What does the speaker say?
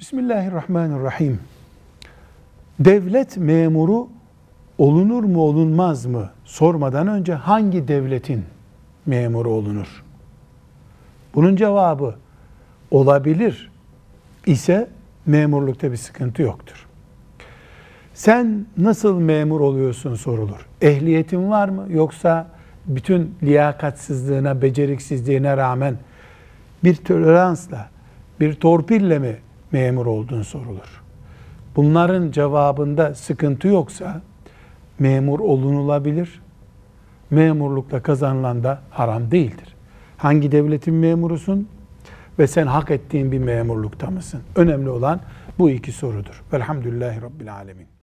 Bismillahirrahmanirrahim. Devlet memuru olunur mu olunmaz mı sormadan önce hangi devletin memuru olunur? Bunun cevabı olabilir ise memurlukta bir sıkıntı yoktur. Sen nasıl memur oluyorsun sorulur. Ehliyetin var mı yoksa bütün liyakatsizliğine, beceriksizliğine rağmen bir toleransla, bir torpille mi memur olduğun sorulur. Bunların cevabında sıkıntı yoksa memur olunulabilir. Memurlukla kazanılan da haram değildir. Hangi devletin memurusun ve sen hak ettiğin bir memurlukta mısın? Önemli olan bu iki sorudur. Velhamdülillahi Rabbil Alemin.